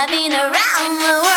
I've been around the world.